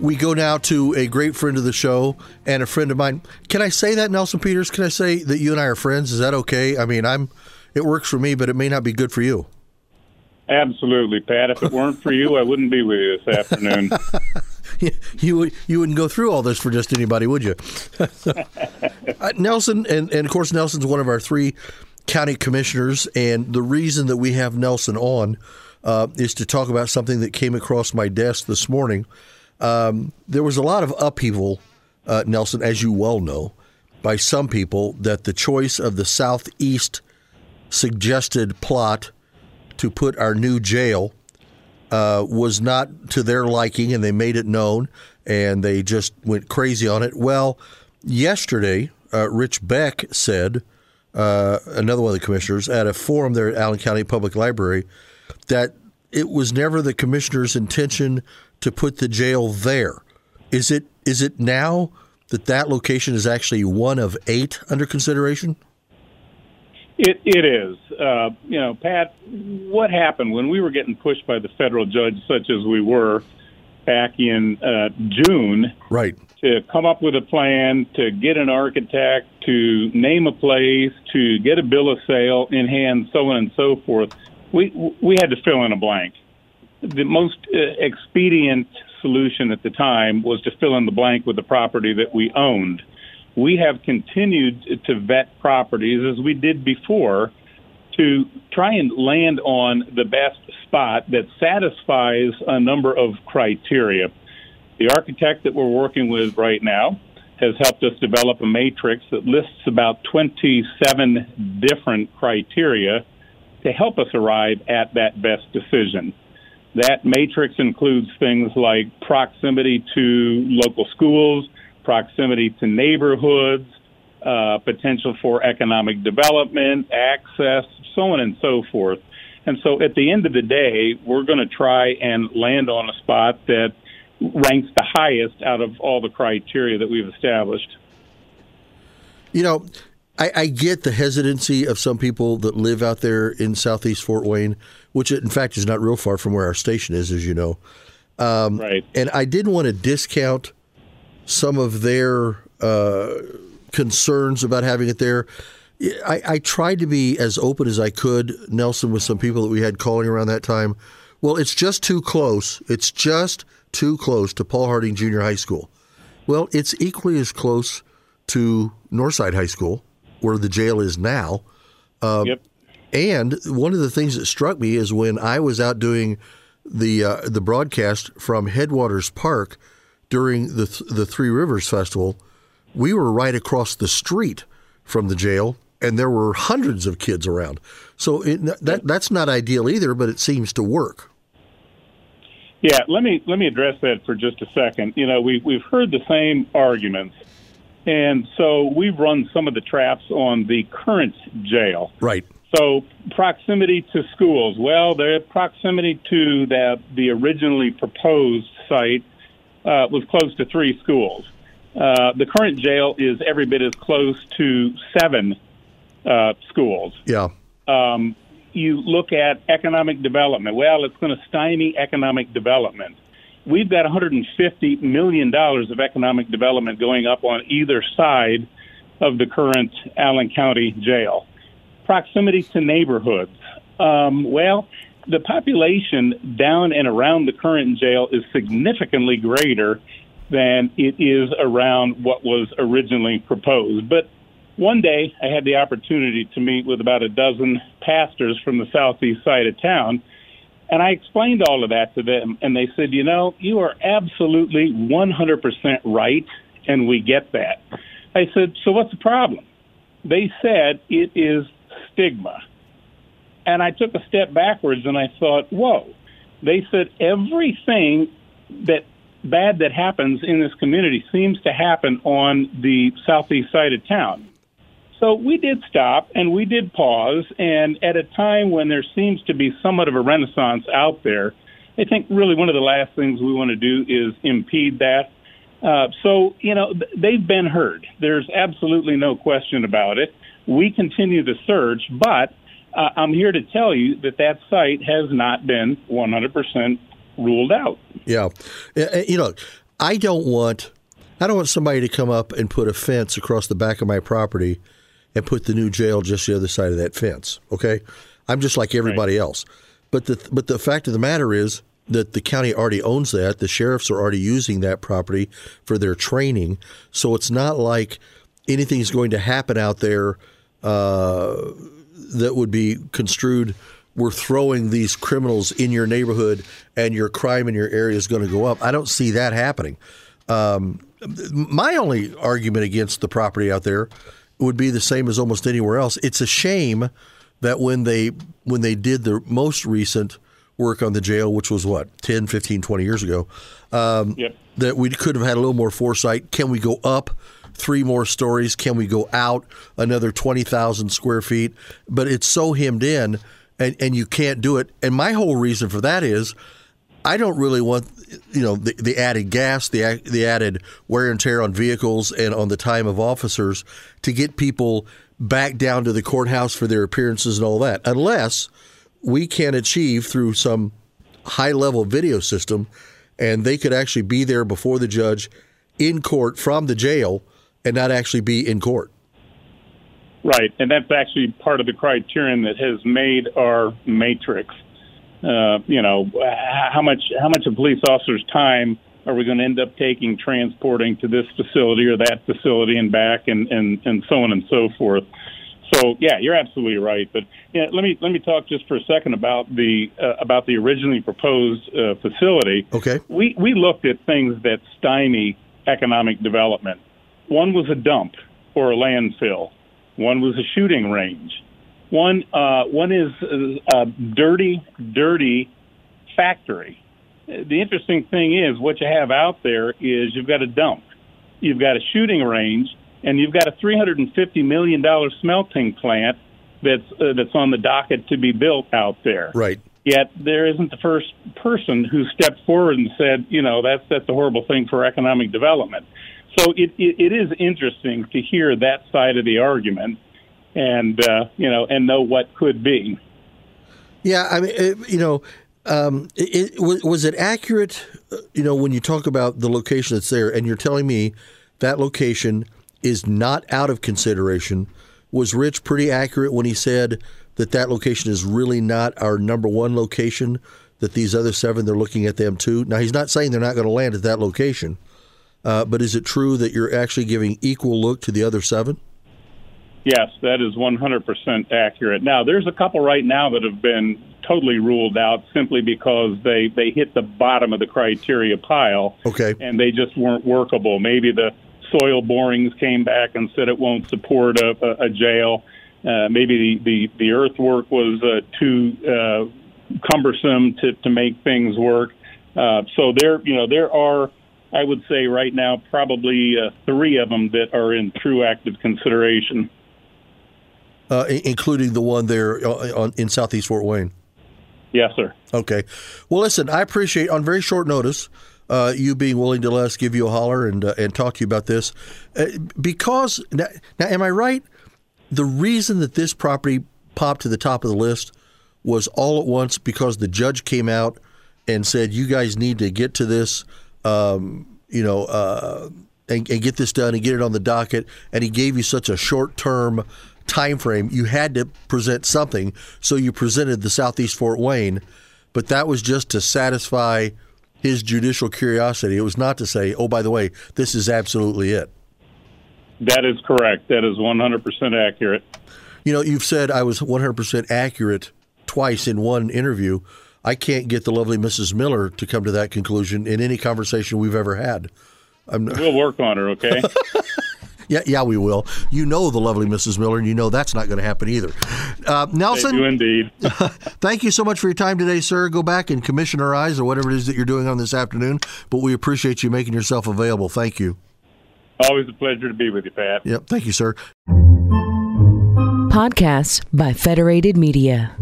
we go now to a great friend of the show and a friend of mine. Can I say that, Nelson Peters? Can I say that you and I are friends? Is that okay? I mean, I'm. It works for me, but it may not be good for you. Absolutely, Pat. If it weren't for you, I wouldn't be with you this afternoon. you you wouldn't go through all this for just anybody, would you? uh, Nelson, and, and of course, Nelson's one of our three county commissioners, and the reason that we have Nelson on uh, is to talk about something that came across my desk this morning. Um, there was a lot of upheaval, uh, Nelson, as you well know, by some people that the choice of the southeast suggested plot to put our new jail uh, was not to their liking, and they made it known, and they just went crazy on it. Well, yesterday, uh, Rich Beck said, uh, another one of the commissioners, at a forum there at Allen County Public Library, that it was never the commissioner's intention to put the jail there. Is it? Is it now that that location is actually one of eight under consideration? It it is. Uh, you know, Pat, what happened when we were getting pushed by the federal judge, such as we were back in uh, June, right? To come up with a plan, to get an architect, to name a place, to get a bill of sale in hand, so on and so forth. We we had to fill in a blank. The most uh, expedient solution at the time was to fill in the blank with the property that we owned we have continued to vet properties as we did before to try and land on the best spot that satisfies a number of criteria. The architect that we're working with right now has helped us develop a matrix that lists about 27 different criteria to help us arrive at that best decision. That matrix includes things like proximity to local schools, proximity to neighborhoods, uh, potential for economic development, access, so on and so forth. And so at the end of the day, we're going to try and land on a spot that ranks the highest out of all the criteria that we've established. You know, I, I, get the hesitancy of some people that live out there in southeast Fort Wayne, which in fact is not real far from where our station is, as you know. Um, right. And I didn't want to discount some of their uh, concerns about having it there. I, I, tried to be as open as I could, Nelson, with some people that we had calling around that time. Well, it's just too close. It's just too close to Paul Harding Junior High School. Well, it's equally as close to Northside High School, where the jail is now. Um, yep. And one of the things that struck me is when I was out doing the uh, the broadcast from Headwaters Park during the the Three Rivers Festival, we were right across the street from the jail, and there were hundreds of kids around. So it, that that's not ideal either, but it seems to work. Yeah, let me let me address that for just a second. You know, we we've heard the same arguments, and so we've run some of the traps on the current jail. Right. So proximity to schools. Well, the proximity to that the originally proposed site uh, was close to three schools. Uh, the current jail is every bit as close to seven uh, schools. Yeah. Um, you look at economic development. Well, it's going to stymie economic development. We've got $150 million of economic development going up on either side of the current Allen County jail. Proximity to neighborhoods. Um, well, the population down and around the current jail is significantly greater than it is around what was originally proposed. But one day I had the opportunity to meet with about a dozen pastors from the southeast side of town. And I explained all of that to them, and they said, You know, you are absolutely 100% right, and we get that. I said, So what's the problem? They said it is stigma. And I took a step backwards and I thought, whoa. They said everything that bad that happens in this community seems to happen on the southeast side of town. So we did stop and we did pause. And at a time when there seems to be somewhat of a renaissance out there, I think really one of the last things we want to do is impede that. Uh, so, you know, they've been heard. There's absolutely no question about it. We continue the search, but uh, I'm here to tell you that that site has not been 100% ruled out. Yeah. Uh, uh, you know, I don't want I don't want somebody to come up and put a fence across the back of my property and put the new jail just the other side of that fence. Okay, I'm just like everybody right. else. But the but the fact of the matter is that the county already owns that. The sheriffs are already using that property for their training, so it's not like anything's going to happen out there uh, that would be construed. We're throwing these criminals in your neighborhood, and your crime in your area is going to go up. I don't see that happening. Um, my only argument against the property out there would be the same as almost anywhere else. It's a shame that when they when they did the most recent work on the jail, which was what 10, 15, 20 years ago, um, yep. that we could have had a little more foresight. Can we go up? Three more stories. Can we go out another 20,000 square feet? But it's so hemmed in and, and you can't do it. And my whole reason for that is I don't really want you know the, the added gas, the the added wear and tear on vehicles and on the time of officers to get people back down to the courthouse for their appearances and all that, unless we can achieve through some high level video system, and they could actually be there before the judge in court from the jail and not actually be in court. Right, and that's actually part of the criterion that has made our matrix uh, you know, how much how much of police officer's time are we going to end up taking transporting to this facility or that facility and back and and and so on and so forth. So yeah, you're absolutely right. But yeah, let me let me talk just for a second about the uh, about the originally proposed uh, facility. Okay. We we looked at things that stymie economic development. One was a dump or a landfill. One was a shooting range. One uh, one is a dirty, dirty factory. The interesting thing is what you have out there is you've got a dump, you've got a shooting range, and you've got a 350 million dollar smelting plant that's uh, that's on the docket to be built out there. Right. Yet there isn't the first person who stepped forward and said, you know, that's that's a horrible thing for economic development. So it, it, it is interesting to hear that side of the argument and uh, you know and know what could be. Yeah, I mean, it, you know, um, it, it, was it accurate? Uh, you know, when you talk about the location that's there, and you're telling me that location is not out of consideration. Was Rich pretty accurate when he said that that location is really not our number one location? That these other seven, they're looking at them too. Now, he's not saying they're not going to land at that location, uh, but is it true that you're actually giving equal look to the other seven? Yes, that is 100% accurate. Now, there's a couple right now that have been totally ruled out simply because they, they hit the bottom of the criteria pile. Okay. And they just weren't workable. Maybe the soil borings came back and said it won't support a, a, a jail. Uh, maybe the, the, the earthwork was uh, too uh, cumbersome to, to make things work. Uh, so there, you know, there are, I would say right now, probably uh, three of them that are in true active consideration uh, including the one there uh, in Southeast Fort Wayne? Yes, sir. Okay. Well, listen, I appreciate on very short notice uh, you being willing to let us give you a holler and uh, and talk to you about this uh, because now, now, am I right? The reason that this property popped to the top of the list was all at once because the judge came out and said, "You guys need to get to this." Um, you know, uh, and, and, get this done and get it on the docket. And he gave you such a short term time frame, you had to present something. So you presented the Southeast Fort Wayne, but that was just to satisfy his judicial curiosity. It was not to say, oh, by the way, this is absolutely it. That is correct. That is 100% accurate. You know, you've said I was 100% accurate twice in one interview. I can't get the lovely Mrs. Miller to come to that conclusion in any conversation we've ever had. I'm... We'll work on her, okay? Yeah, yeah, we will. You know the lovely Mrs. Miller, and you know that's not going to happen either. Uh, Nelson, you indeed. thank you so much for your time today, sir. Go back and commission our eyes or whatever it is that you're doing on this afternoon. But we appreciate you making yourself available. Thank you. Always a pleasure to be with you, Pat. Yep. Thank you, sir. Podcasts by Federated Media.